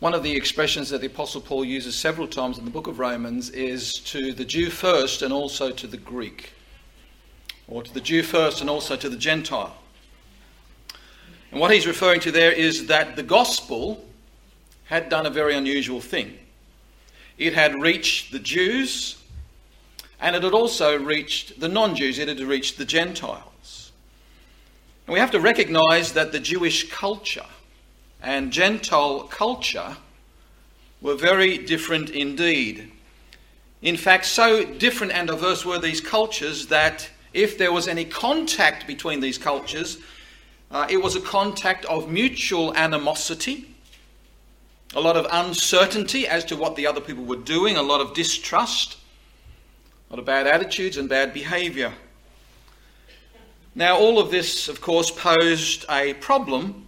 One of the expressions that the Apostle Paul uses several times in the book of Romans is to the Jew first and also to the Greek, or to the Jew first and also to the Gentile. And what he's referring to there is that the gospel had done a very unusual thing. It had reached the Jews and it had also reached the non Jews, it had reached the Gentiles. And we have to recognize that the Jewish culture and Gentile culture were very different indeed. In fact, so different and diverse were these cultures that if there was any contact between these cultures, uh, it was a contact of mutual animosity, a lot of uncertainty as to what the other people were doing, a lot of distrust, a lot of bad attitudes and bad behavior. Now, all of this, of course, posed a problem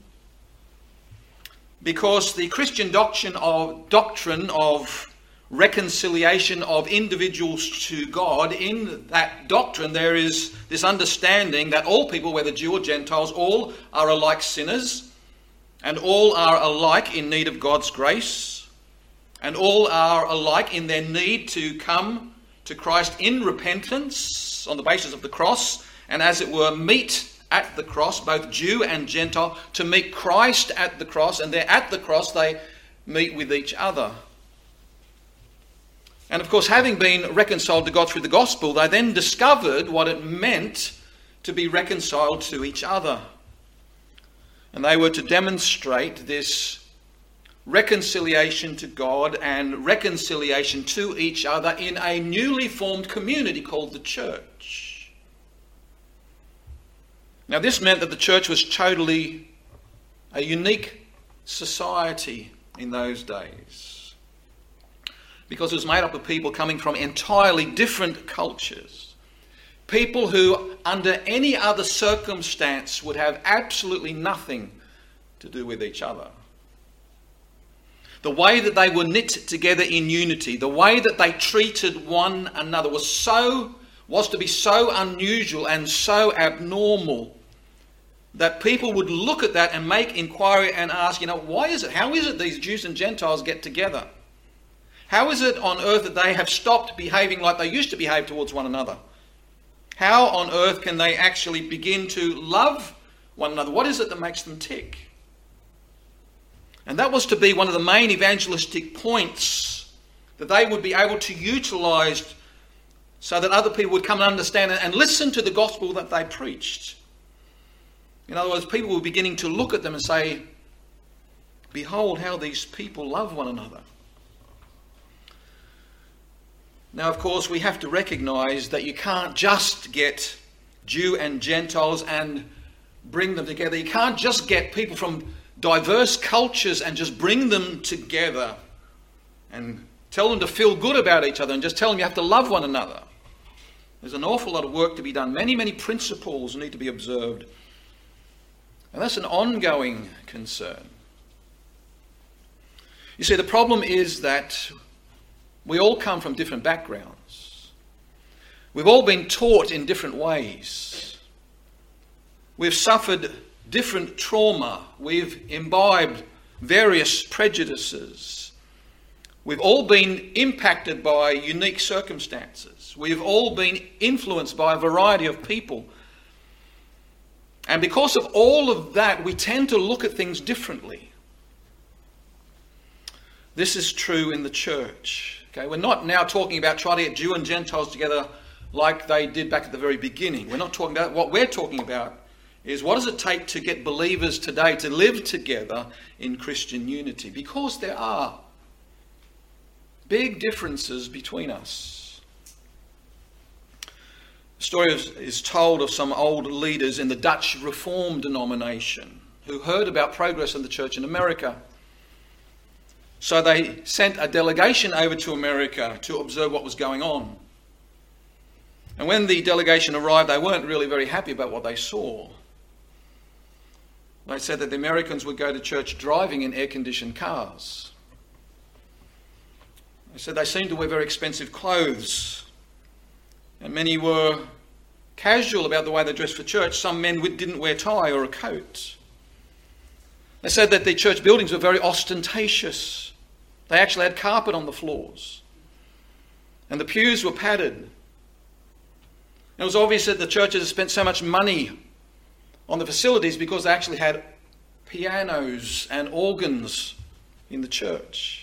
because the Christian doctrine of, doctrine of reconciliation of individuals to God, in that doctrine there is this understanding that all people, whether Jew or Gentiles, all are alike sinners, and all are alike in need of God's grace, and all are alike in their need to come to Christ in repentance on the basis of the cross, and as it were, meet at the cross, both Jew and Gentile, to meet Christ at the cross, and there at the cross they meet with each other. And of course, having been reconciled to God through the gospel, they then discovered what it meant to be reconciled to each other. And they were to demonstrate this reconciliation to God and reconciliation to each other in a newly formed community called the church. Now, this meant that the church was totally a unique society in those days because it was made up of people coming from entirely different cultures. People who, under any other circumstance, would have absolutely nothing to do with each other. The way that they were knit together in unity, the way that they treated one another was so was to be so unusual and so abnormal that people would look at that and make inquiry and ask, you know, why is it, how is it these Jews and Gentiles get together? How is it on earth that they have stopped behaving like they used to behave towards one another? How on earth can they actually begin to love one another? What is it that makes them tick? And that was to be one of the main evangelistic points that they would be able to utilize so that other people would come and understand and listen to the gospel that they preached. In other words, people were beginning to look at them and say, Behold how these people love one another. Now, of course, we have to recognize that you can't just get Jew and Gentiles and bring them together. You can't just get people from diverse cultures and just bring them together and tell them to feel good about each other and just tell them you have to love one another. There's an awful lot of work to be done. Many, many principles need to be observed. And that's an ongoing concern. You see, the problem is that we all come from different backgrounds. We've all been taught in different ways. We've suffered different trauma. We've imbibed various prejudices. We've all been impacted by unique circumstances. We've all been influenced by a variety of people and because of all of that, we tend to look at things differently. This is true in the church. Okay, we're not now talking about trying to get Jew and Gentiles together like they did back at the very beginning. We're not talking about what we're talking about is what does it take to get believers today to live together in Christian unity? Because there are big differences between us. The story is told of some old leaders in the Dutch Reformed denomination who heard about progress in the church in America. So they sent a delegation over to America to observe what was going on. And when the delegation arrived, they weren't really very happy about what they saw. They said that the Americans would go to church driving in air conditioned cars. They said they seemed to wear very expensive clothes and many were casual about the way they dressed for church. Some men didn't wear tie or a coat. They said that the church buildings were very ostentatious. They actually had carpet on the floors. And the pews were padded. It was obvious that the churches had spent so much money on the facilities because they actually had pianos and organs in the church.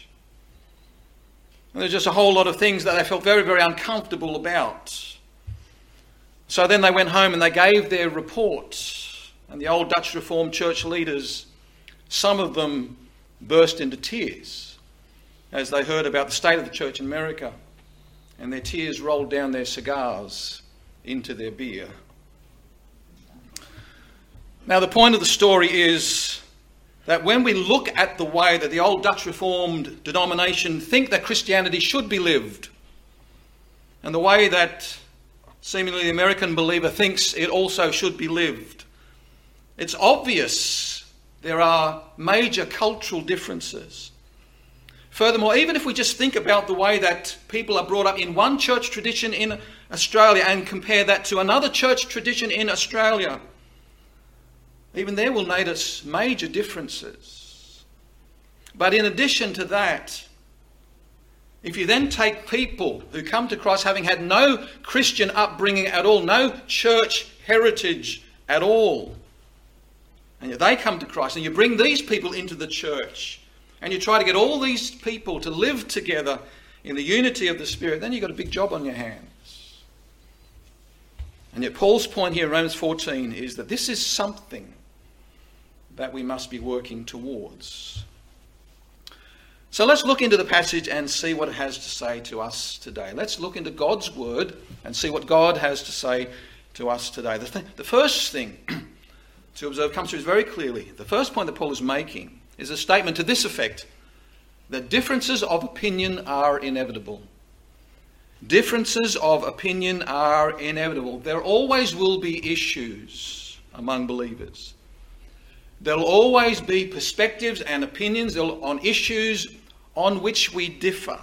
And there's just a whole lot of things that they felt very, very uncomfortable about. So then they went home and they gave their report. And the old Dutch Reformed church leaders, some of them burst into tears as they heard about the state of the church in America. And their tears rolled down their cigars into their beer. Now, the point of the story is that when we look at the way that the old Dutch Reformed denomination think that Christianity should be lived, and the way that seemingly the American believer thinks it also should be lived, it's obvious there are major cultural differences. Furthermore, even if we just think about the way that people are brought up in one church tradition in Australia and compare that to another church tradition in Australia, even there we'll notice major differences. But in addition to that, if you then take people who come to Christ having had no Christian upbringing at all, no church heritage at all, and they come to Christ, and you bring these people into the church, and you try to get all these people to live together in the unity of the Spirit, then you've got a big job on your hands. And yet, Paul's point here in Romans 14 is that this is something that we must be working towards. So let's look into the passage and see what it has to say to us today. Let's look into God's word and see what God has to say to us today. The, th- the first thing to observe comes through very clearly. The first point that Paul is making is a statement to this effect that differences of opinion are inevitable. Differences of opinion are inevitable. There always will be issues among believers. There'll always be perspectives and opinions on issues on which we differ.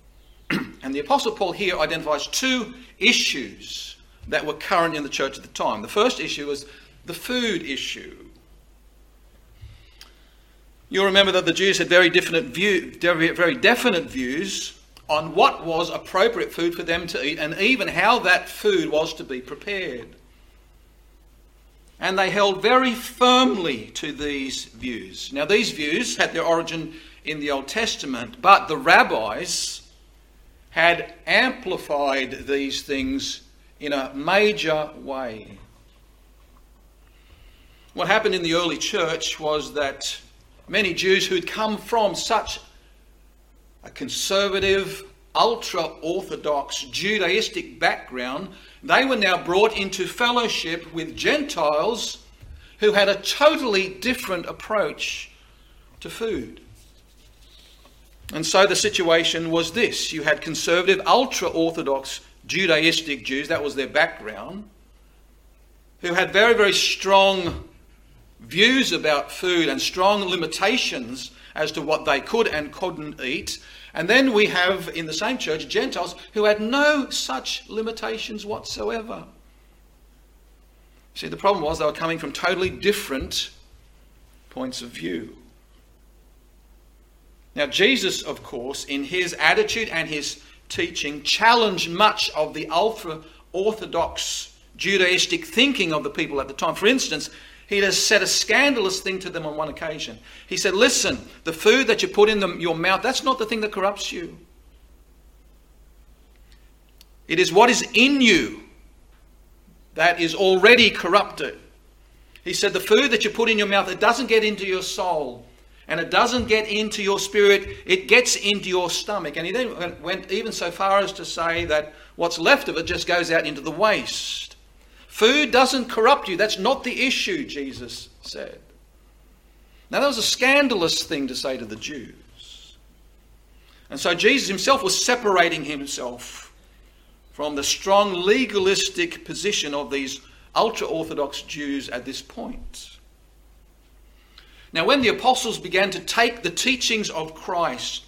and the Apostle Paul here identifies two issues that were current in the church at the time. The first issue was the food issue. You'll remember that the Jews had very definite, view, very definite views on what was appropriate food for them to eat and even how that food was to be prepared. And they held very firmly to these views. Now, these views had their origin in the Old Testament, but the rabbis had amplified these things in a major way. What happened in the early church was that many Jews who'd come from such a conservative, ultra orthodox Judaistic background they were now brought into fellowship with Gentiles who had a totally different approach to food. And so the situation was this you had conservative, ultra Orthodox Judaistic Jews, that was their background, who had very, very strong views about food and strong limitations as to what they could and couldn't eat. And then we have in the same church Gentiles who had no such limitations whatsoever. See, the problem was they were coming from totally different points of view. Now, Jesus, of course, in his attitude and his teaching, challenged much of the ultra orthodox Judaistic thinking of the people at the time. For instance, he has said a scandalous thing to them on one occasion. He said, Listen, the food that you put in the, your mouth, that's not the thing that corrupts you. It is what is in you that is already corrupted. He said, The food that you put in your mouth, it doesn't get into your soul and it doesn't get into your spirit, it gets into your stomach. And he then went even so far as to say that what's left of it just goes out into the waste. Food doesn't corrupt you. That's not the issue, Jesus said. Now, that was a scandalous thing to say to the Jews. And so Jesus himself was separating himself from the strong legalistic position of these ultra Orthodox Jews at this point. Now, when the apostles began to take the teachings of Christ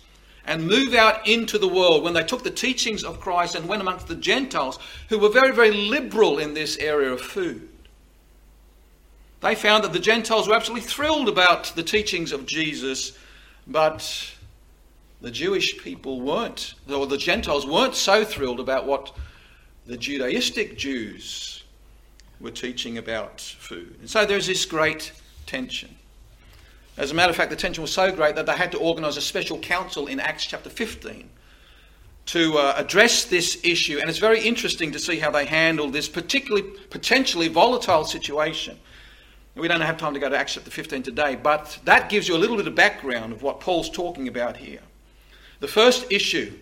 and move out into the world when they took the teachings of Christ and went amongst the Gentiles who were very, very liberal in this area of food. They found that the Gentiles were absolutely thrilled about the teachings of Jesus, but the Jewish people weren't, or the Gentiles weren't so thrilled about what the Judaistic Jews were teaching about food. And so there's this great tension. As a matter of fact, the tension was so great that they had to organize a special council in Acts chapter 15 to uh, address this issue. And it's very interesting to see how they handled this particularly potentially volatile situation. We don't have time to go to Acts chapter 15 today, but that gives you a little bit of background of what Paul's talking about here. The first issue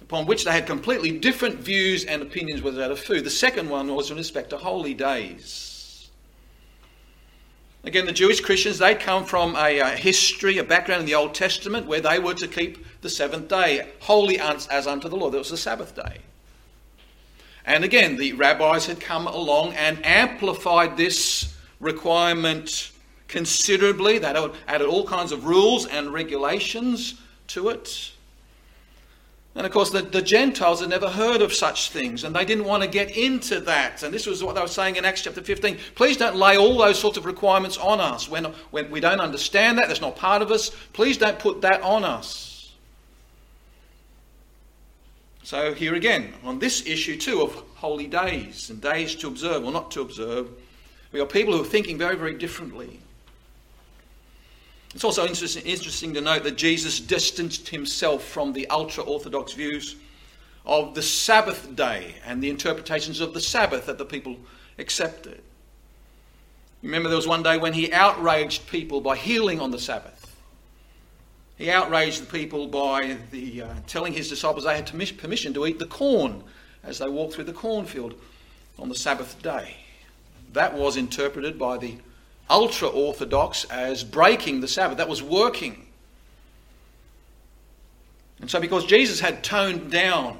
upon which they had completely different views and opinions was that of food. The second one was in respect to holy days. Again, the Jewish Christians, they'd come from a, a, history, a background in the Old Testament where they were to keep the seventh day holy as, as unto the Lord. That was the Sabbath day. And again, the rabbis had come along and amplified this requirement considerably. They added all kinds of rules and regulations to it. And of course, the, the Gentiles had never heard of such things, and they didn't want to get into that. And this was what they were saying in Acts chapter 15. Please don't lay all those sorts of requirements on us. When, when we don't understand that, that's not part of us. Please don't put that on us. So, here again, on this issue too of holy days and days to observe or not to observe, we are people who are thinking very, very differently. It's also interesting, interesting to note that Jesus distanced himself from the ultra Orthodox views of the Sabbath day and the interpretations of the Sabbath that the people accepted. Remember, there was one day when he outraged people by healing on the Sabbath. He outraged the people by the, uh, telling his disciples they had permission to eat the corn as they walked through the cornfield on the Sabbath day. That was interpreted by the ultra Orthodox as breaking the Sabbath. That was working. And so, because Jesus had toned down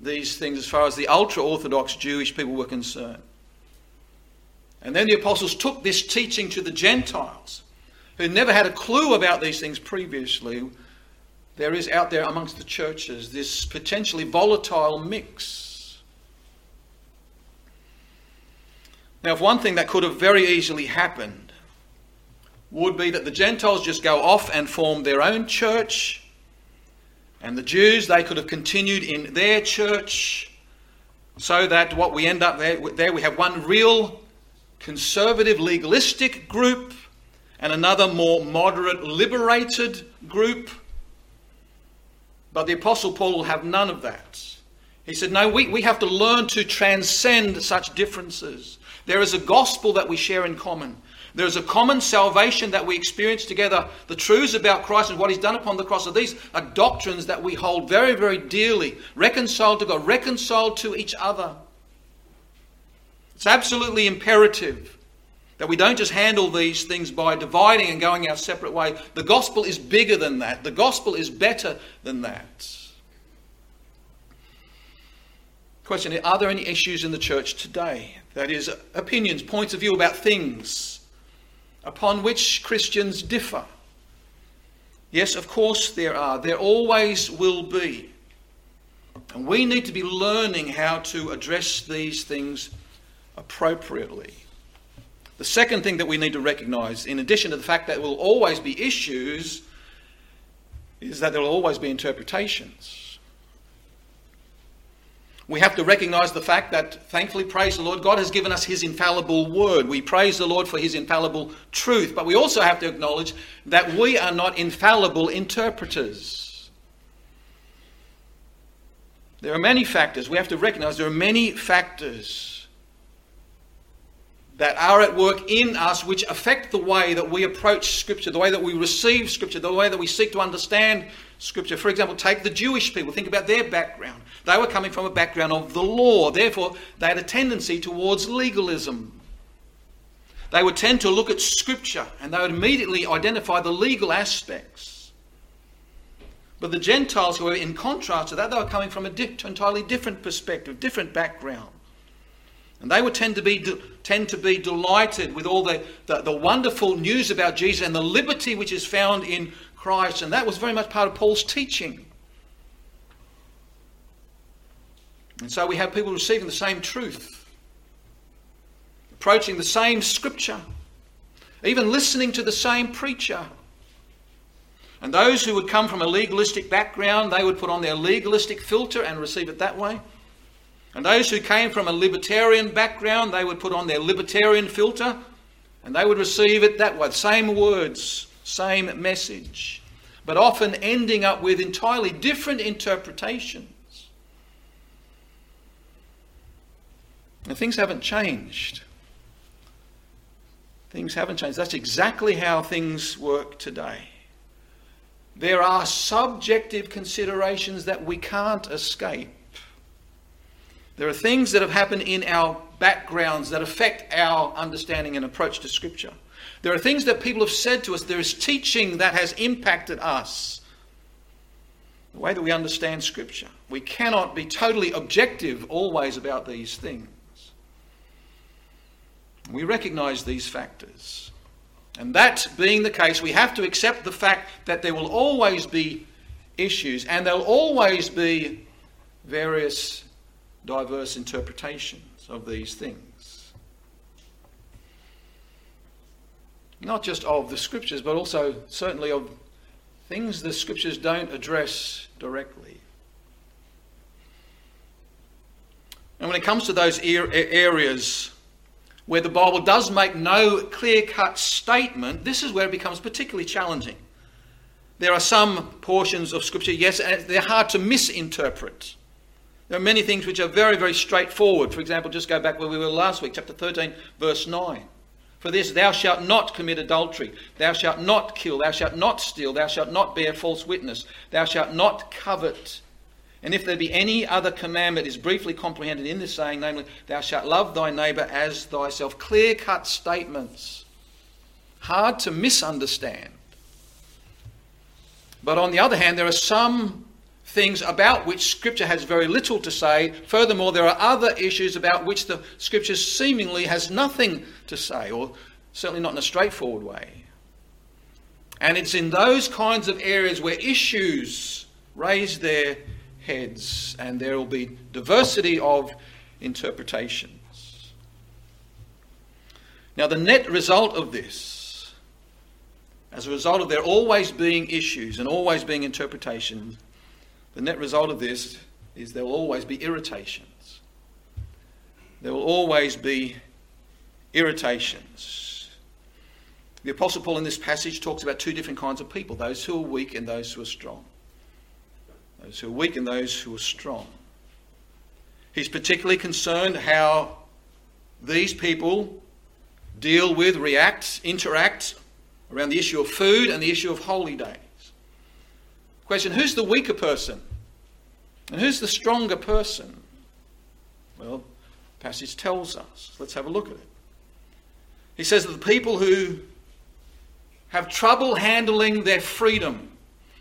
these things as far as the ultra Orthodox Jewish people were concerned, and then the apostles took this teaching to the Gentiles who never had a clue about these things previously, there is out there amongst the churches this potentially volatile mix. Now, if one thing that could have very easily happened would be that the Gentiles just go off and form their own church, and the Jews, they could have continued in their church, so that what we end up there, there we have one real conservative, legalistic group and another more moderate, liberated group. But the Apostle Paul will have none of that. He said, No, we, we have to learn to transcend such differences. There is a gospel that we share in common. There is a common salvation that we experience together. The truths about Christ and what He's done upon the cross. are these are doctrines that we hold very, very dearly. Reconciled to God, reconciled to each other. It's absolutely imperative that we don't just handle these things by dividing and going our separate way. The gospel is bigger than that. The gospel is better than that. Question Are there any issues in the church today? That is, opinions, points of view about things upon which Christians differ? Yes, of course there are. There always will be. And we need to be learning how to address these things appropriately. The second thing that we need to recognize, in addition to the fact that there will always be issues, is that there will always be interpretations. We have to recognize the fact that, thankfully, praise the Lord, God has given us His infallible word. We praise the Lord for His infallible truth. But we also have to acknowledge that we are not infallible interpreters. There are many factors. We have to recognize there are many factors that are at work in us which affect the way that we approach Scripture, the way that we receive Scripture, the way that we seek to understand Scripture. For example, take the Jewish people, think about their background. They were coming from a background of the law, therefore, they had a tendency towards legalism. They would tend to look at Scripture and they would immediately identify the legal aspects. But the Gentiles, who were in contrast to that, they were coming from a di- entirely different perspective, different background. And they would tend to be, tend to be delighted with all the, the, the wonderful news about Jesus and the liberty which is found in Christ. And that was very much part of Paul's teaching. And so we have people receiving the same truth. approaching the same scripture, even listening to the same preacher. And those who would come from a legalistic background, they would put on their legalistic filter and receive it that way. And those who came from a libertarian background, they would put on their libertarian filter and they would receive it that way. Same words, same message, but often ending up with entirely different interpretations. And things haven't changed. Things haven't changed. That's exactly how things work today. There are subjective considerations that we can't escape. There are things that have happened in our backgrounds that affect our understanding and approach to Scripture. There are things that people have said to us. There is teaching that has impacted us. The way that we understand Scripture. We cannot be totally objective always about these things. We recognize these factors. And that being the case, we have to accept the fact that there will always be issues and there'll always be various diverse interpretations of these things. Not just of the scriptures, but also certainly of things the scriptures don't address directly. And when it comes to those areas where the Bible does make no clear cut statement, this is where it becomes particularly challenging. There are some portions of Scripture, yes, they're hard to misinterpret. There are many things which are very, very straightforward. For example, just go back where we were last week, chapter 13, verse 9. For this, thou shalt not commit adultery, thou shalt not kill, thou shalt not steal, thou shalt not bear false witness, thou shalt not covet. And if there be any other commandment is briefly comprehended in this saying, namely, thou shalt love thy neighbour as thyself. Clear cut statements. Hard to misunderstand. But on the other hand, there are some things about which Scripture has very little to say. Furthermore, there are other issues about which the Scripture seemingly has nothing to say, or certainly not in a straightforward way. And it's in those kinds of areas where issues raise their heads and there will be diversity of interpretations. Now, the net result of this, as a result of there always being issues and always being interpretations, the net result of this is there will always be irritations. There will always be irritations. The Apostle Paul in this passage talks about two different kinds of people those who are weak and those who are strong. Those who are weak and those who are strong. He's particularly concerned how these people deal with, react, interact around the issue of food and the issue of holy days. Question Who's the weaker person? And who's the stronger person? Well, the passage tells us. Let's have a look at it. He says that the people who have trouble handling their freedom,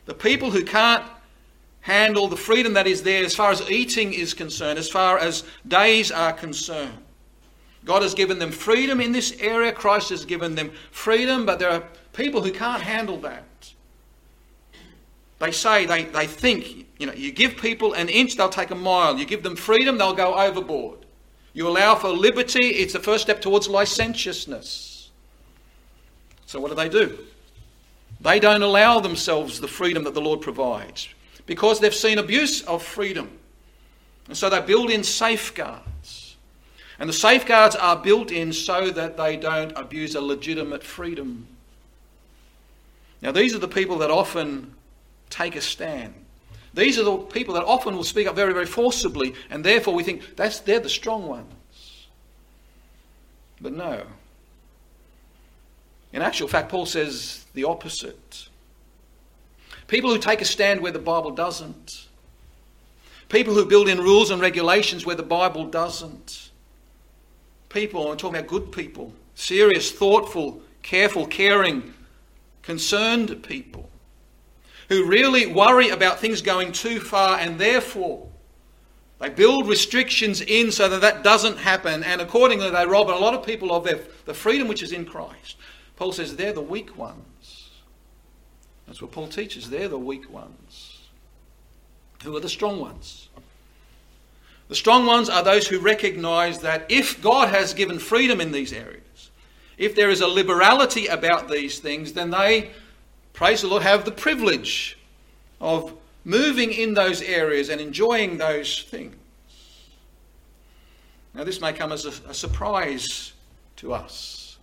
the people who can't handle the freedom that is there as far as eating is concerned, as far as days are concerned. God has given them freedom in this area. Christ has given them freedom, but there are people who can't handle that. They say, they, they think, you know, you give people an inch, they'll take a mile. You give them freedom, they'll go overboard. You allow for liberty, it's the first step towards licentiousness. So what do they do? They don't allow themselves the freedom that the Lord provides because they've seen abuse of freedom. And so they build in safeguards. And the safeguards are built in so that they don't abuse a legitimate freedom. Now, these are the people that often take a stand. These are the people that often will speak up very, very forcibly, and therefore we think that's, they're the strong ones. But no. In actual fact, Paul says the opposite. People who take a stand where the Bible doesn't. People who build in rules and regulations where the Bible doesn't. People, I'm talking about good people, serious, thoughtful, careful, caring, concerned people who really worry about things going too far and therefore they build restrictions in so that that doesn't happen and accordingly they rob a lot of people of their, the freedom which is in Christ. Paul says they're the weak ones. That's what Paul teaches. They're the weak ones. Who are the strong ones? The strong ones are those who recognize that if God has given freedom in these areas, if there is a liberality about these things, then they, praise the Lord, have the privilege of moving in those areas and enjoying those things. Now, this may come as a, a surprise to us.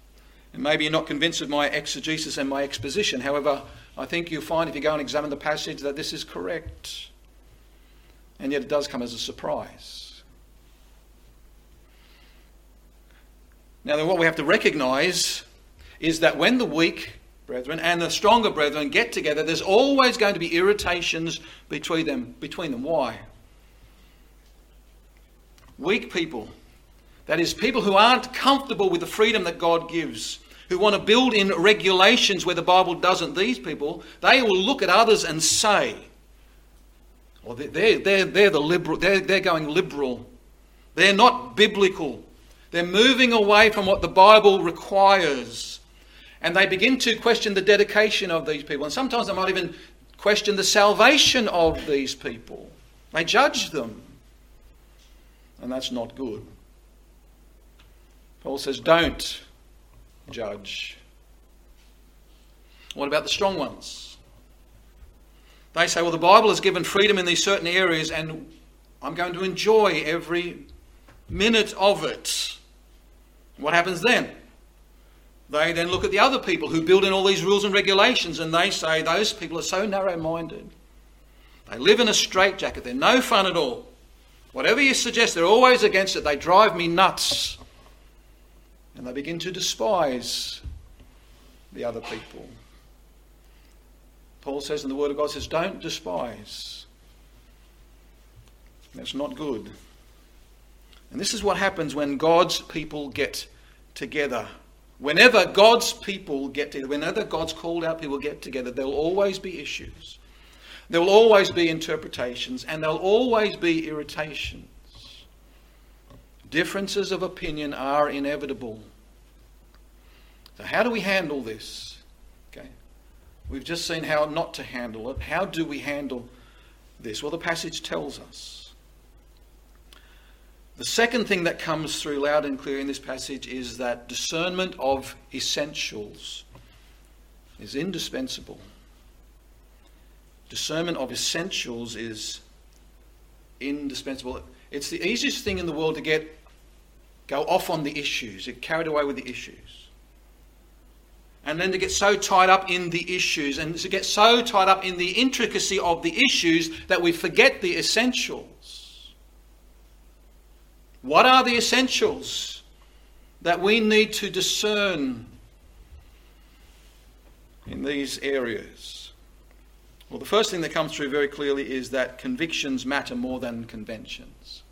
And maybe you're not convinced of my exegesis and my exposition. However, I think you'll find if you go and examine the passage that this is correct. And yet it does come as a surprise. Now, then, what we have to recognize is that when the weak brethren and the stronger brethren get together, there's always going to be irritations between them. Between them. Why? Weak people, that is, people who aren't comfortable with the freedom that God gives, who want to build in regulations where the Bible doesn't, these people, they will look at others and say, well, they're, they're, they're, the liberal, they're, they're going liberal. They're not biblical. They're moving away from what the Bible requires. And they begin to question the dedication of these people. And sometimes they might even question the salvation of these people. They judge them. And that's not good. Paul says, don't judge. What about the strong ones? They say, well, the Bible has given freedom in these certain areas, and I'm going to enjoy every minute of it. What happens then? They then look at the other people who build in all these rules and regulations and they say those people are so narrow minded. They live in a straitjacket. They're no fun at all. Whatever you suggest, they're always against it. They drive me nuts. And they begin to despise the other people. Paul says in the Word of God says, don't despise. That's not good. And this is what happens when God's people get together. Whenever God's people get together, whenever God's called out people get together, there will always be issues. There will always be interpretations, and there'll always be irritations. Differences of opinion are inevitable. So, how do we handle this? Okay. We've just seen how not to handle it. How do we handle this? Well, the passage tells us. The second thing that comes through loud and clear in this passage is that discernment of essentials is indispensable. Discernment of essentials is indispensable. It's the easiest thing in the world to get go off on the issues, get carried away with the issues. And then to get so tied up in the issues and to get so tied up in the intricacy of the issues that we forget the essentials. What are the essentials that we need to discern in these areas? Well, the first thing that comes through very clearly is that convictions matter more than conventions.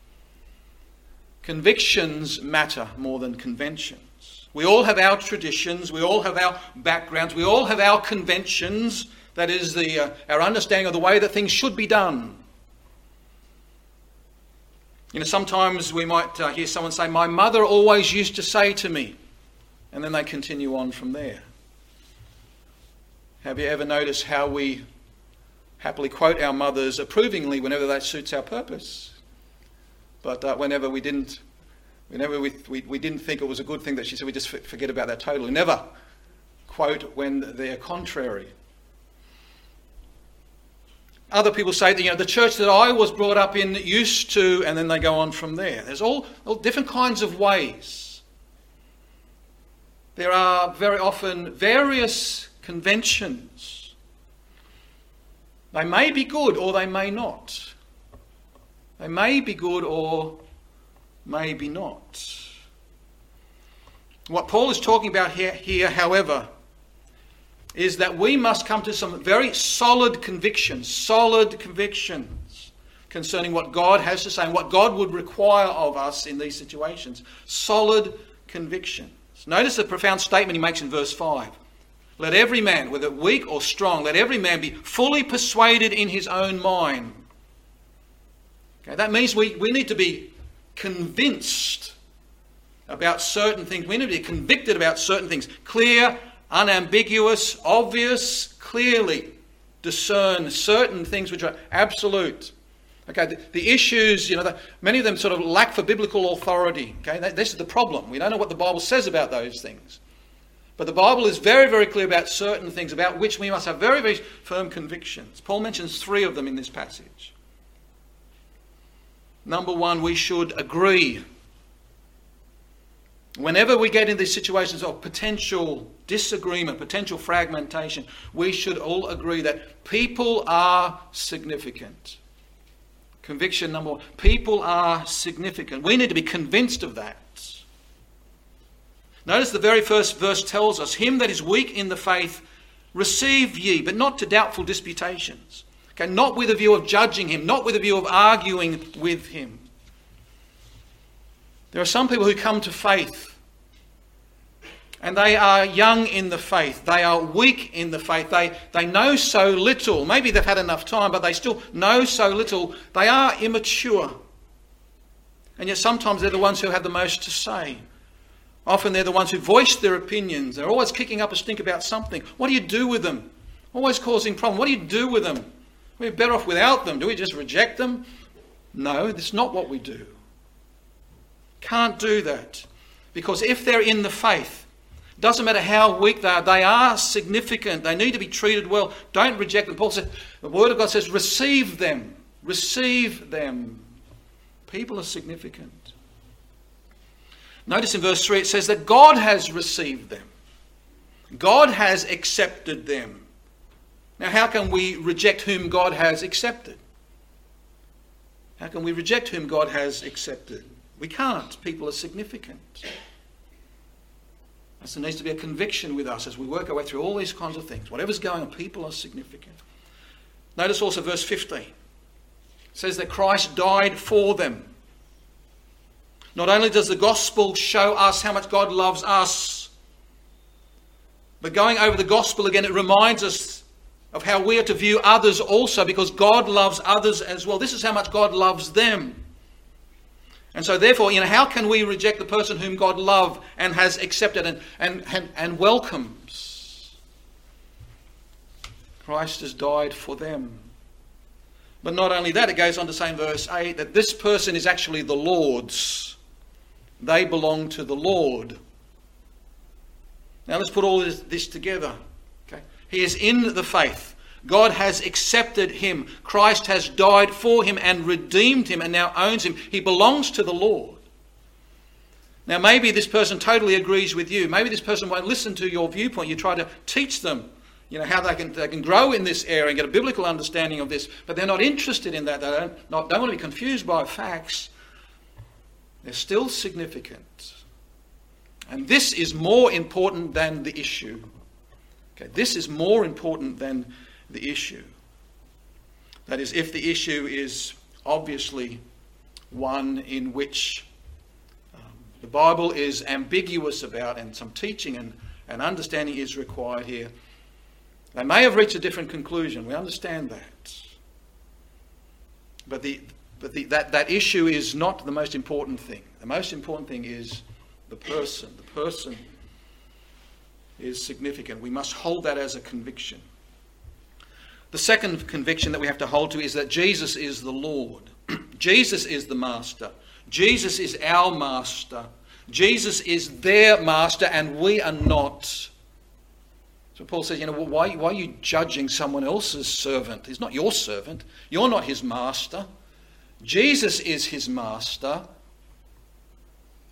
Convictions matter more than conventions. We all have our traditions, we all have our backgrounds, we all have our conventions. That is the, uh, our understanding of the way that things should be done. You know, sometimes we might uh, hear someone say, My mother always used to say to me, and then they continue on from there. Have you ever noticed how we happily quote our mothers approvingly whenever that suits our purpose? But uh, whenever we didn't, whenever we, we, we, didn't think it was a good thing that she said, we just forget about that totally. Never quote when they're contrary. Other people say that you know the church that I was brought up in used to, and then they go on from there. There's all, all different kinds of ways. There are very often various conventions. They may be good or they may not. They may be good or maybe not. What Paul is talking about here, here however, is that we must come to some very solid convictions, solid convictions concerning what God has to say and what God would require of us in these situations. Solid convictions. Notice the profound statement he makes in verse 5. Let every man, whether weak or strong, let every man be fully persuaded in his own mind. Okay, that means we, we need to be convinced about certain things. We need to be convicted about certain things. Clear unambiguous, obvious, clearly discern certain things which are absolute. Okay, the, the issues, you know, the, many of them sort of lack for biblical authority. Okay, that, this is the problem. We don't know what the Bible says about those things. But the Bible is very, very clear about certain things about which we must have very, very firm convictions. Paul mentions three of them in this passage. Number one, we should agree. Whenever we get in these situations of potential disagreement, potential fragmentation, we should all agree that people are significant. Conviction number one people are significant. We need to be convinced of that. Notice the very first verse tells us, Him that is weak in the faith, receive ye, but not to doubtful disputations. Okay, not with a view of judging him, not with a view of arguing with him. There are some people who come to faith and they are young in the faith. They are weak in the faith. They, they know so little. Maybe they've had enough time, but they still know so little. They are immature. And yet sometimes they're the ones who have the most to say. Often they're the ones who voice their opinions. They're always kicking up a stink about something. What do you do with them? Always causing problems. What do you do with them? We're better off without them. Do we just reject them? No, that's not what we do. Can't do that. Because if they're in the faith, doesn't matter how weak they are, they are significant. They need to be treated well. Don't reject them. Paul says, the Word of God says, receive them. Receive them. People are significant. Notice in verse 3 it says that God has received them, God has accepted them. Now, how can we reject whom God has accepted? How can we reject whom God has accepted? We can't. People are significant. So there needs to be a conviction with us as we work our way through all these kinds of things. Whatever's going on, people are significant. Notice also verse 15. It says that Christ died for them. Not only does the gospel show us how much God loves us, but going over the gospel again, it reminds us of how we are to view others also because God loves others as well. This is how much God loves them. And so, therefore, you know, how can we reject the person whom God loves and has accepted and, and, and, and welcomes? Christ has died for them. But not only that, it goes on to say in verse 8 that this person is actually the Lord's. They belong to the Lord. Now let's put all this, this together. Okay? He is in the faith. God has accepted him. Christ has died for him and redeemed him and now owns him. He belongs to the Lord. Now, maybe this person totally agrees with you. Maybe this person won't listen to your viewpoint. You try to teach them, you know, how they can, they can grow in this area and get a biblical understanding of this, but they're not interested in that. They don't, not, don't want to be confused by facts. They're still significant. And this is more important than the issue. Okay, this is more important than the issue. That is, if the issue is obviously one in which um, the Bible is ambiguous about and some teaching and, and understanding is required here, they may have reached a different conclusion. We understand that. But, the, but the, that, that issue is not the most important thing. The most important thing is the person. The person is significant. We must hold that as a conviction. The second conviction that we have to hold to is that Jesus is the Lord. Jesus is the Master. Jesus is our Master. Jesus is their Master, and we are not. So Paul says, you know, why, why are you judging someone else's servant? He's not your servant. You're not his Master. Jesus is his Master.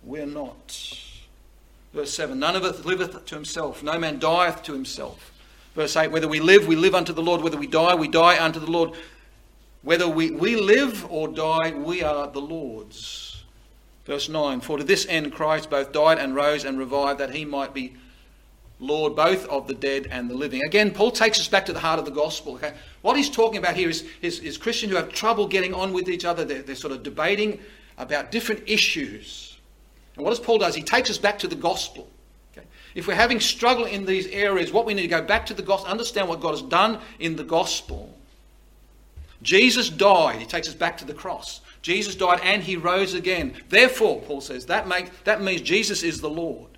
We're not. Verse 7 None of us liveth to himself, no man dieth to himself. Verse 8 Whether we live, we live unto the Lord. Whether we die, we die unto the Lord. Whether we, we live or die, we are the Lord's. Verse 9 For to this end Christ both died and rose and revived, that he might be Lord both of the dead and the living. Again, Paul takes us back to the heart of the gospel. Okay? What he's talking about here is, is, is Christians who have trouble getting on with each other. They're, they're sort of debating about different issues. And what does Paul does? He takes us back to the gospel. If we're having struggle in these areas, what we need to go back to the gospel, understand what God has done in the gospel. Jesus died. He takes us back to the cross. Jesus died and he rose again. Therefore, Paul says, that, make, that means Jesus is the Lord.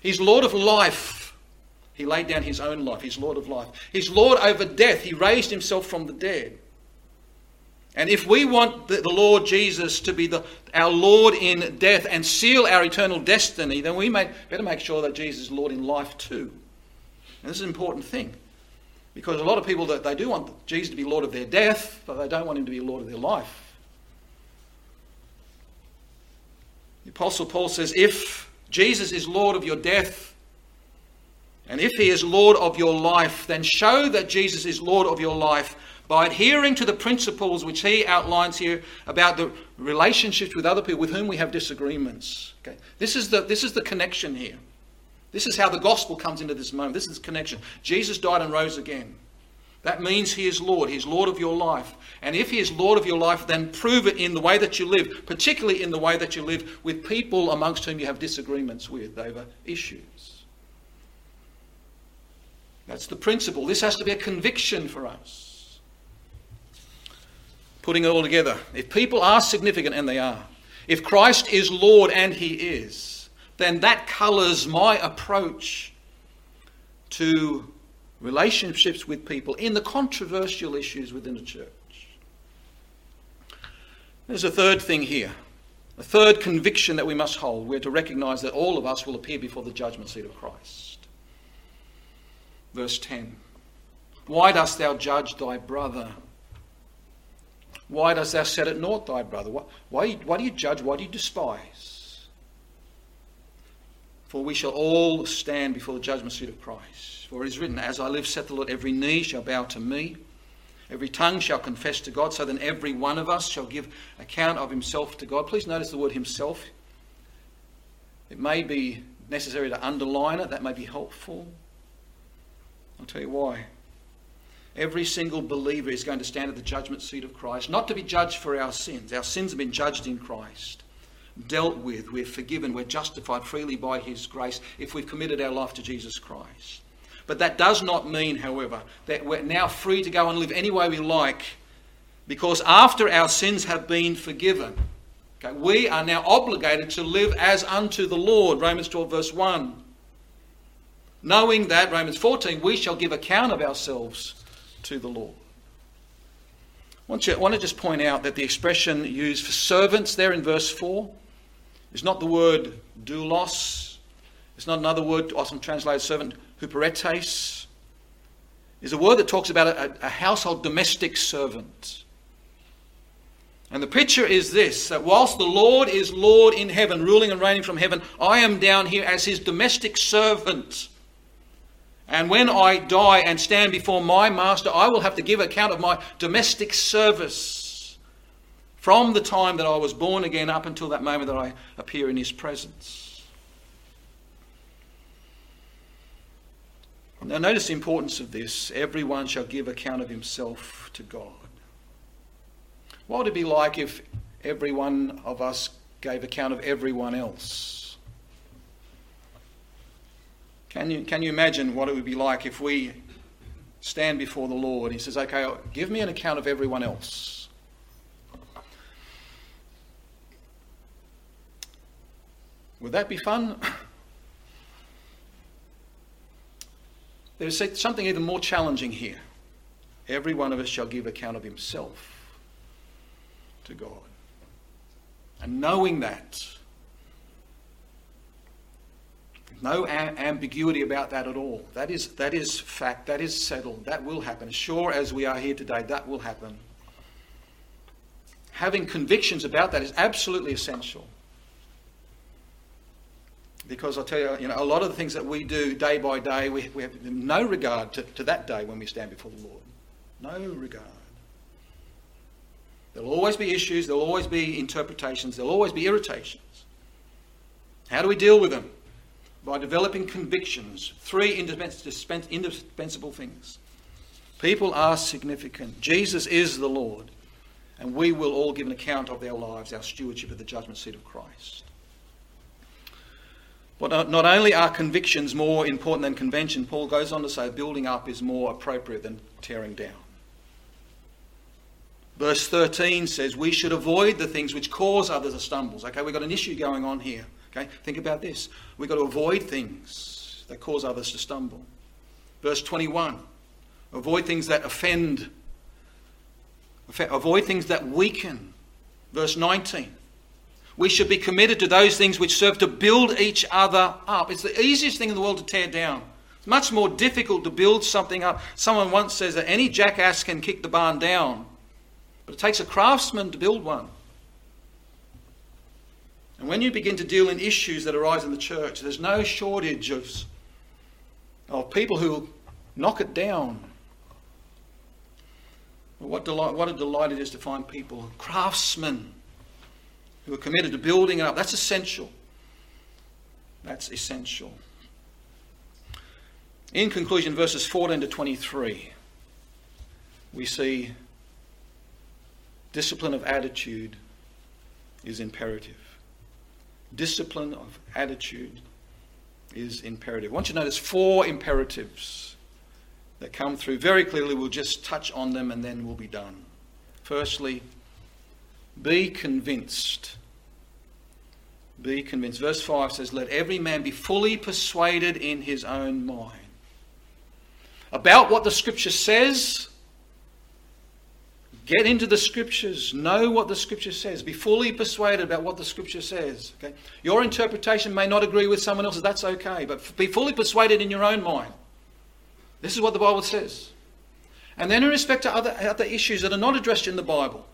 He's Lord of life. He laid down his own life. He's Lord of life. He's Lord over death. He raised himself from the dead. And if we want the, Lord Jesus to be the, our Lord in death and seal our eternal destiny, then we may, better make sure that Jesus is Lord in life too. And this is an important thing. Because a lot of people that they do want Jesus to be Lord of their death, but they don't want him to be Lord of their life. The Apostle Paul says, if Jesus is Lord of your death, and if he is Lord of your life, then show that Jesus is Lord of your life by adhering to the principles which he outlines here about the relationships with other people with whom we have disagreements. Okay? This, is the, this is the connection here. This is how the gospel comes into this moment. This is the connection. Jesus died and rose again. That means he is Lord. He's Lord of your life. And if he is Lord of your life, then prove it in the way that you live, particularly in the way that you live with people amongst whom you have disagreements with over issues. That's the principle. This has to be a conviction for us putting it all together. If people are significant, and they are, if Christ is Lord, and He is, then that colours my approach to relationships with people in the controversial issues within the church. There's a third thing here. A third conviction that we must hold. We're to recognize that all of us will appear before the judgment seat of Christ. Verse 10 Why dost thou judge thy brother? Why dost thou set at naught thy brother? Why, why, why do you judge? Why do you despise? For we shall all stand before the judgment seat of Christ. For it is written, As I live, saith the Lord, every knee shall bow to me, every tongue shall confess to God, so then every one of us shall give account of himself to God. Please notice the word himself. It may be necessary to underline it, that may be helpful. I'll tell you why. Every single believer is going to stand at the judgment seat of Christ, not to be judged for our sins. Our sins have been judged in Christ, dealt with. We're forgiven. We're justified freely by His grace if we've committed our life to Jesus Christ. But that does not mean, however, that we're now free to go and live any way we like because after our sins have been forgiven, okay, we are now obligated to live as unto the Lord. Romans 12, verse 1. Knowing that, Romans 14, we shall give account of ourselves to the Lord. I want, you, I want to just point out that the expression used for servants there in verse 4 is not the word doulos. It's not another word, often translated servant, huperetes. Is a word that talks about a, a household domestic servant. And the picture is this that whilst the Lord is Lord in heaven, ruling and reigning from heaven, I am down here as his domestic servant. And when I die and stand before my master, I will have to give account of my domestic service from the time that I was born again up until that moment that I appear in his presence. Now, notice the importance of this. Everyone shall give account of himself to God. What would it be like if every one of us gave account of everyone else? Can you, can you imagine what it would be like if we stand before the Lord? He says, Okay, give me an account of everyone else. Would that be fun? There's something even more challenging here. Every one of us shall give account of himself to God. And knowing that, no a- ambiguity about that at all. That is, that is fact. That is settled. That will happen. As sure as we are here today, that will happen. Having convictions about that is absolutely essential. Because I'll tell you, you know, a lot of the things that we do day by day, we, we have no regard to, to that day when we stand before the Lord. No regard. There'll always be issues, there'll always be interpretations, there'll always be irritations. How do we deal with them? By developing convictions. Three indispensable things. People are significant. Jesus is the Lord, and we will all give an account of our lives, our stewardship at the judgment seat of Christ. But not only are convictions more important than convention, Paul goes on to say building up is more appropriate than tearing down. Verse 13 says we should avoid the things which cause others to stumble. Okay, we've got an issue going on here. Okay? Think about this. We've got to avoid things that cause others to stumble. Verse 21 avoid things that offend Avoid things that weaken. Verse 19. We should be committed to those things which serve to build each other up. It's the easiest thing in the world to tear down. It's much more difficult to build something up. Someone once says that any jackass can kick the barn down, but it takes a craftsman to build one. And when you begin to deal in issues that arise in the church, there's no shortage of, of people who knock it down. What, delight, what a delight it is to find people, craftsmen, who are committed to building it up. That's essential. That's essential. In conclusion, verses 14 to 23, we see discipline of attitude is imperative. Discipline of attitude is imperative. I want you to notice four imperatives that come through very clearly. We'll just touch on them and then we'll be done. Firstly, be convinced. Be convinced. Verse 5 says, Let every man be fully persuaded in his own mind. About what the scripture says, get into the scriptures, know what the scripture says, be fully persuaded about what the scripture says. Okay? Your interpretation may not agree with someone else's, that's okay, but be fully persuaded in your own mind. This is what the Bible says. And then, in respect to other, other issues that are not addressed in the Bible,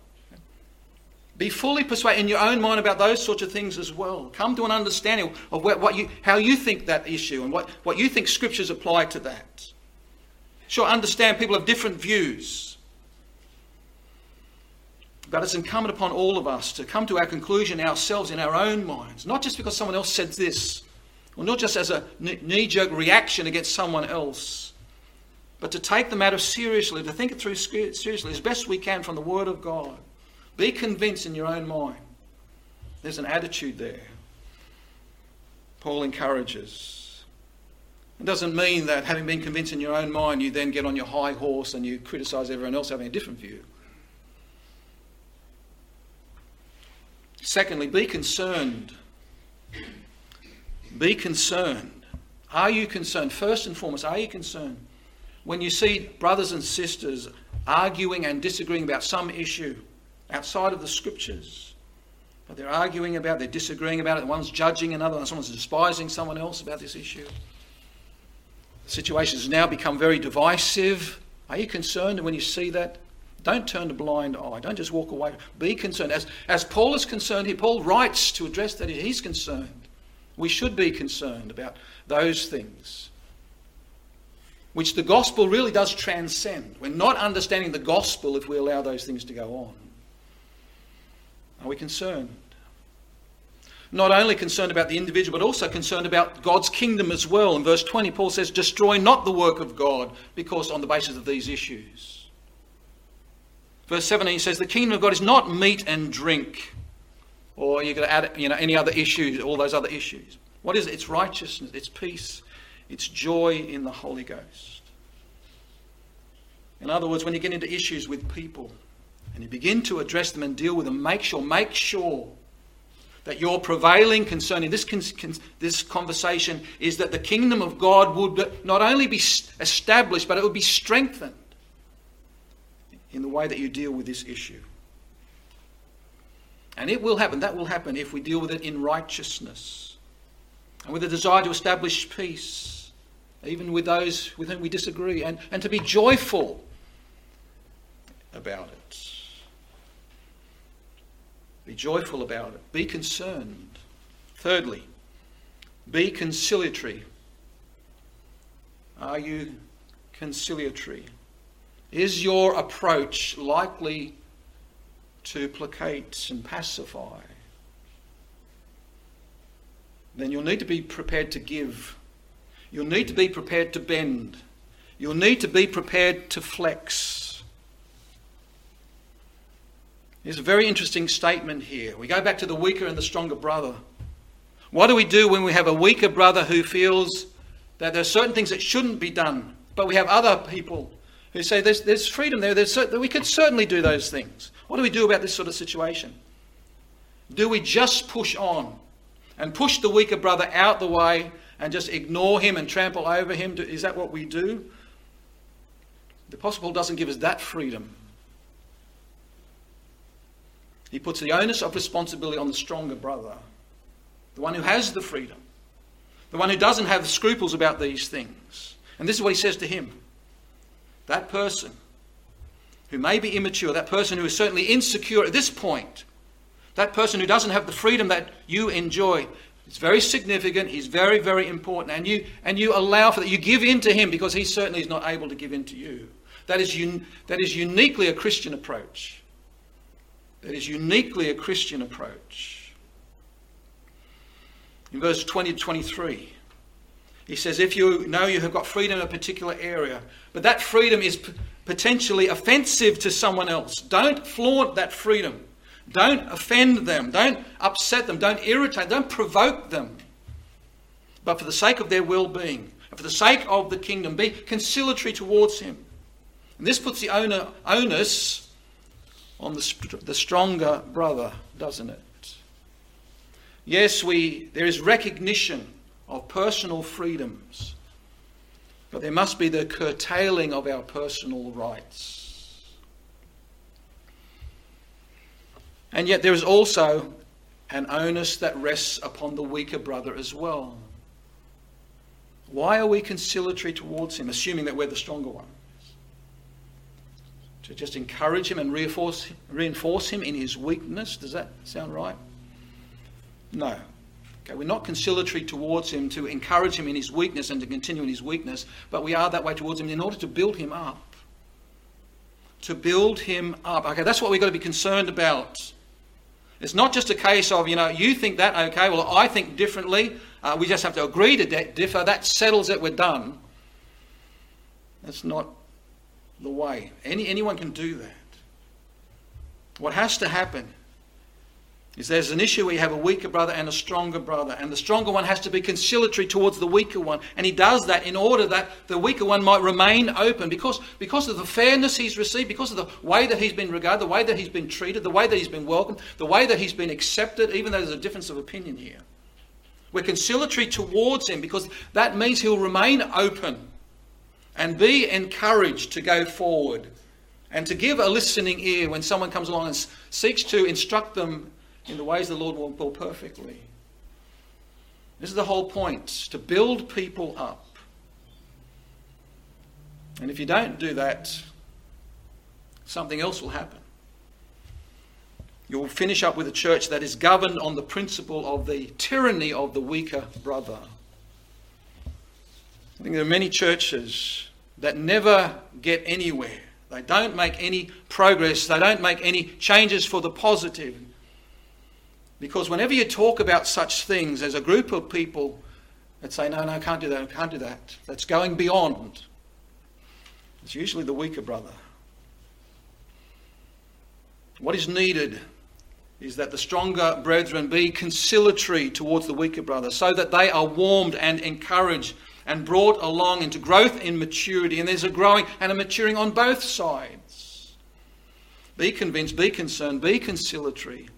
be fully persuaded in your own mind about those sorts of things as well. Come to an understanding of what you, how you think that issue and what, what you think scriptures apply to that. Sure, understand people have different views. But it's incumbent upon all of us to come to our conclusion ourselves in our own minds, not just because someone else said this, or not just as a knee jerk reaction against someone else, but to take the matter seriously, to think it through seriously as best we can from the Word of God. Be convinced in your own mind. There's an attitude there. Paul encourages. It doesn't mean that having been convinced in your own mind, you then get on your high horse and you criticize everyone else having a different view. Secondly, be concerned. Be concerned. Are you concerned? First and foremost, are you concerned? when you see brothers and sisters arguing and disagreeing about some issue outside of the scriptures, but they're arguing about, they're disagreeing about it, one's judging another, someone's despising someone else about this issue. The situation has now become very divisive. Are you concerned when you see that? Don't turn a blind eye. Don't just walk away. Be concerned. As, as Paul is concerned here, Paul writes to address that he's concerned. We should be concerned about those things which the gospel really does transcend. We're not understanding the gospel if we allow those things to go on. Are we concerned? Not only concerned about the individual, but also concerned about God's kingdom as well. In verse 20, Paul says, Destroy not the work of God, because on the basis of these issues. Verse 17 says, The kingdom of God is not meat and drink, or you're going to add you know, any other issues, all those other issues. What is it? It's righteousness, it's peace, it's joy in the Holy Ghost. In other words, when you get into issues with people and you begin to address them and deal with them, make sure, make sure that your prevailing concern in this, this conversation is that the kingdom of God would not only be established, but it would be strengthened in the way that you deal with this issue. And it will happen. That will happen if we deal with it in righteousness and with a desire to establish peace even with those with whom we disagree, and, and to be joyful about it. Be joyful about it. Be concerned. Thirdly, be conciliatory. Are you conciliatory? Is your approach likely to placate and pacify? Then you'll need to be prepared to give You'll need to be prepared to bend. You'll need to be prepared to flex. There's a very interesting statement here. We go back to the weaker and the stronger brother. What do we do when we have a weaker brother who feels that there are certain things that shouldn't be done, but we have other people who say there's, there's freedom there, there's, we could certainly do those things? What do we do about this sort of situation? Do we just push on and push the weaker brother out the way and just ignore him and trample over him? Is that what we do? The Apostle Paul doesn't give us that freedom. He puts the onus of responsibility on the stronger brother, the one who has the freedom, the one who doesn't have scruples about these things. And this is what he says to him that person who may be immature, that person who is certainly insecure at this point, that person who doesn't have the freedom that you enjoy, it's very significant. He's very, very important. And you, and you allow for that. You give in to him because he certainly is not able to give in to you. That is, un, that is uniquely a Christian approach. That is uniquely a Christian approach. In verse 20 to 23, he says, If you know you have got freedom in a particular area, but that freedom is p- potentially offensive to someone else, don't flaunt that freedom. Don't offend them. Don't upset them. Don't irritate. Them. Don't provoke them. But for the sake of their well being, for the sake of the kingdom, be conciliatory towards him. And this puts the owner, onus on the, the stronger brother, doesn't it? Yes, we, there is recognition of personal freedoms, but there must be the curtailing of our personal rights. And yet there is also an onus that rests upon the weaker brother as well. Why are we conciliatory towards him, assuming that we're the stronger one? To just encourage him and reinforce, reinforce him in his weakness? Does that sound right? No. Okay, we're not conciliatory towards him to encourage him in his weakness and to continue in his weakness, but we are that way towards him in order to build him up. To build him up. Okay, that's what we've got to be concerned about. It's not just a case of, you know, you think that, okay, well, I think differently. Uh, we just have to agree to differ. That settles it, we're done. That's not the way. Any, anyone can do that. What has to happen is there's an issue where you have a weaker brother and a stronger brother, and the stronger one has to be conciliatory towards the weaker one, and he does that in order that the weaker one might remain open because, because of the fairness he's received, because of the way that he's been regarded, the way that he's been treated, the way that he's been welcomed, the way that he's been accepted, even though there's a difference of opinion here. We're conciliatory towards him because that means he'll remain open and be encouraged to go forward and to give a listening ear when someone comes along and seeks to instruct them in the ways the Lord will, will perfectly. This is the whole point to build people up. And if you don't do that, something else will happen. You'll finish up with a church that is governed on the principle of the tyranny of the weaker brother. I think there are many churches that never get anywhere. They don't make any progress. They don't make any changes for the positive. Because whenever you talk about such things, there's a group of people that say, no, no, I can't do that, I can't do that. That's going beyond. It's usually the weaker brother. What is needed is that the stronger brethren be conciliatory towards the weaker brother so that they are warmed and encouraged and brought along into growth in maturity. And there's a growing and a maturing on both sides. Be convinced, be concerned, be conciliatory.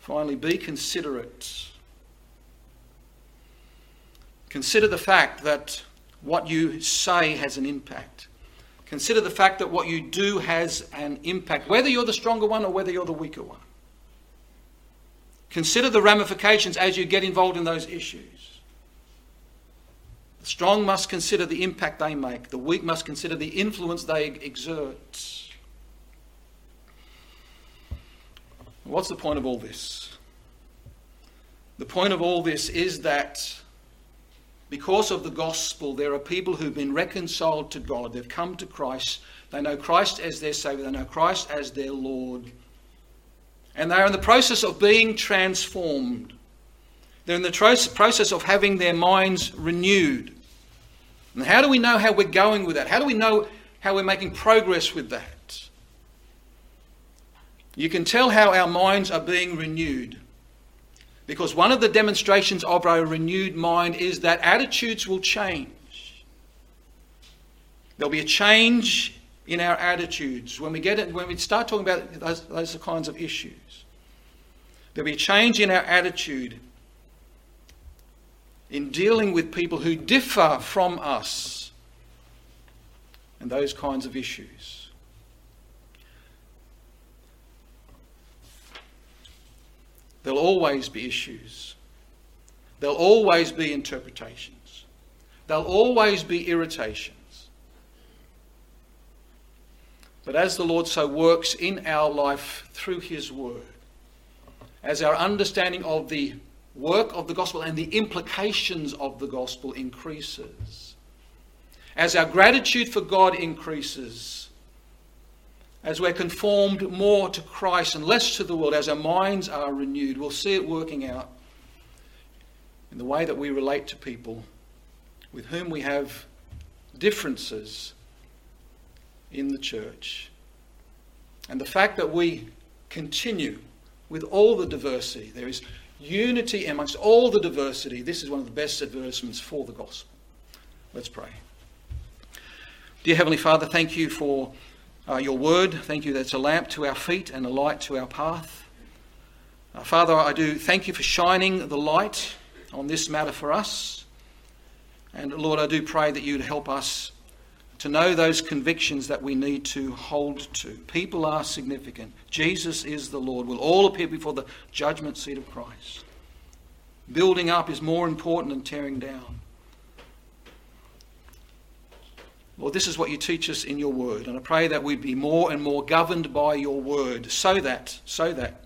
Finally, be considerate. Consider the fact that what you say has an impact. Consider the fact that what you do has an impact, whether you're the stronger one or whether you're the weaker one. Consider the ramifications as you get involved in those issues. The strong must consider the impact they make, the weak must consider the influence they exert. What's the point of all this? The point of all this is that because of the gospel, there are people who've been reconciled to God. They've come to Christ. They know Christ as their Savior. They know Christ as their Lord. And they are in the process of being transformed. They're in the process of having their minds renewed. And how do we know how we're going with that? How do we know how we're making progress with that? You can tell how our minds are being renewed. Because one of the demonstrations of a renewed mind is that attitudes will change. There'll be a change in our attitudes when we get it, when we start talking about those, those kinds of issues. There'll be a change in our attitude in dealing with people who differ from us and those kinds of issues. There'll always be issues. There'll always be interpretations. There'll always be irritations. But as the Lord so works in our life through His Word, as our understanding of the work of the gospel and the implications of the gospel increases, as our gratitude for God increases, as we're conformed more to Christ and less to the world, as our minds are renewed, we'll see it working out in the way that we relate to people with whom we have differences in the church. And the fact that we continue with all the diversity, there is unity amongst all the diversity, this is one of the best advertisements for the gospel. Let's pray. Dear Heavenly Father, thank you for uh, your word. Thank you that's a lamp to our feet and a light to our path. Uh, Father, I do thank you for shining the light on this matter for us. And Lord, I do pray that you'd help us to know those convictions that we need to hold to. People are significant. Jesus is the Lord. We'll all appear before the judgment seat of Christ. Building up is more important than tearing down. Lord, this is what you teach us in your word, and I pray that we'd be more and more governed by your word, so that, so that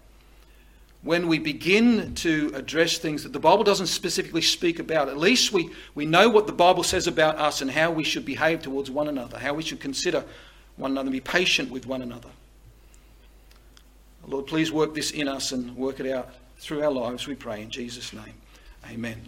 when we begin to address things that the Bible doesn't specifically speak about, at least we, we know what the Bible says about us and how we should behave towards one another, how we should consider one another, be patient with one another. Lord, please work this in us and work it out through our lives, we pray in Jesus' name. Amen.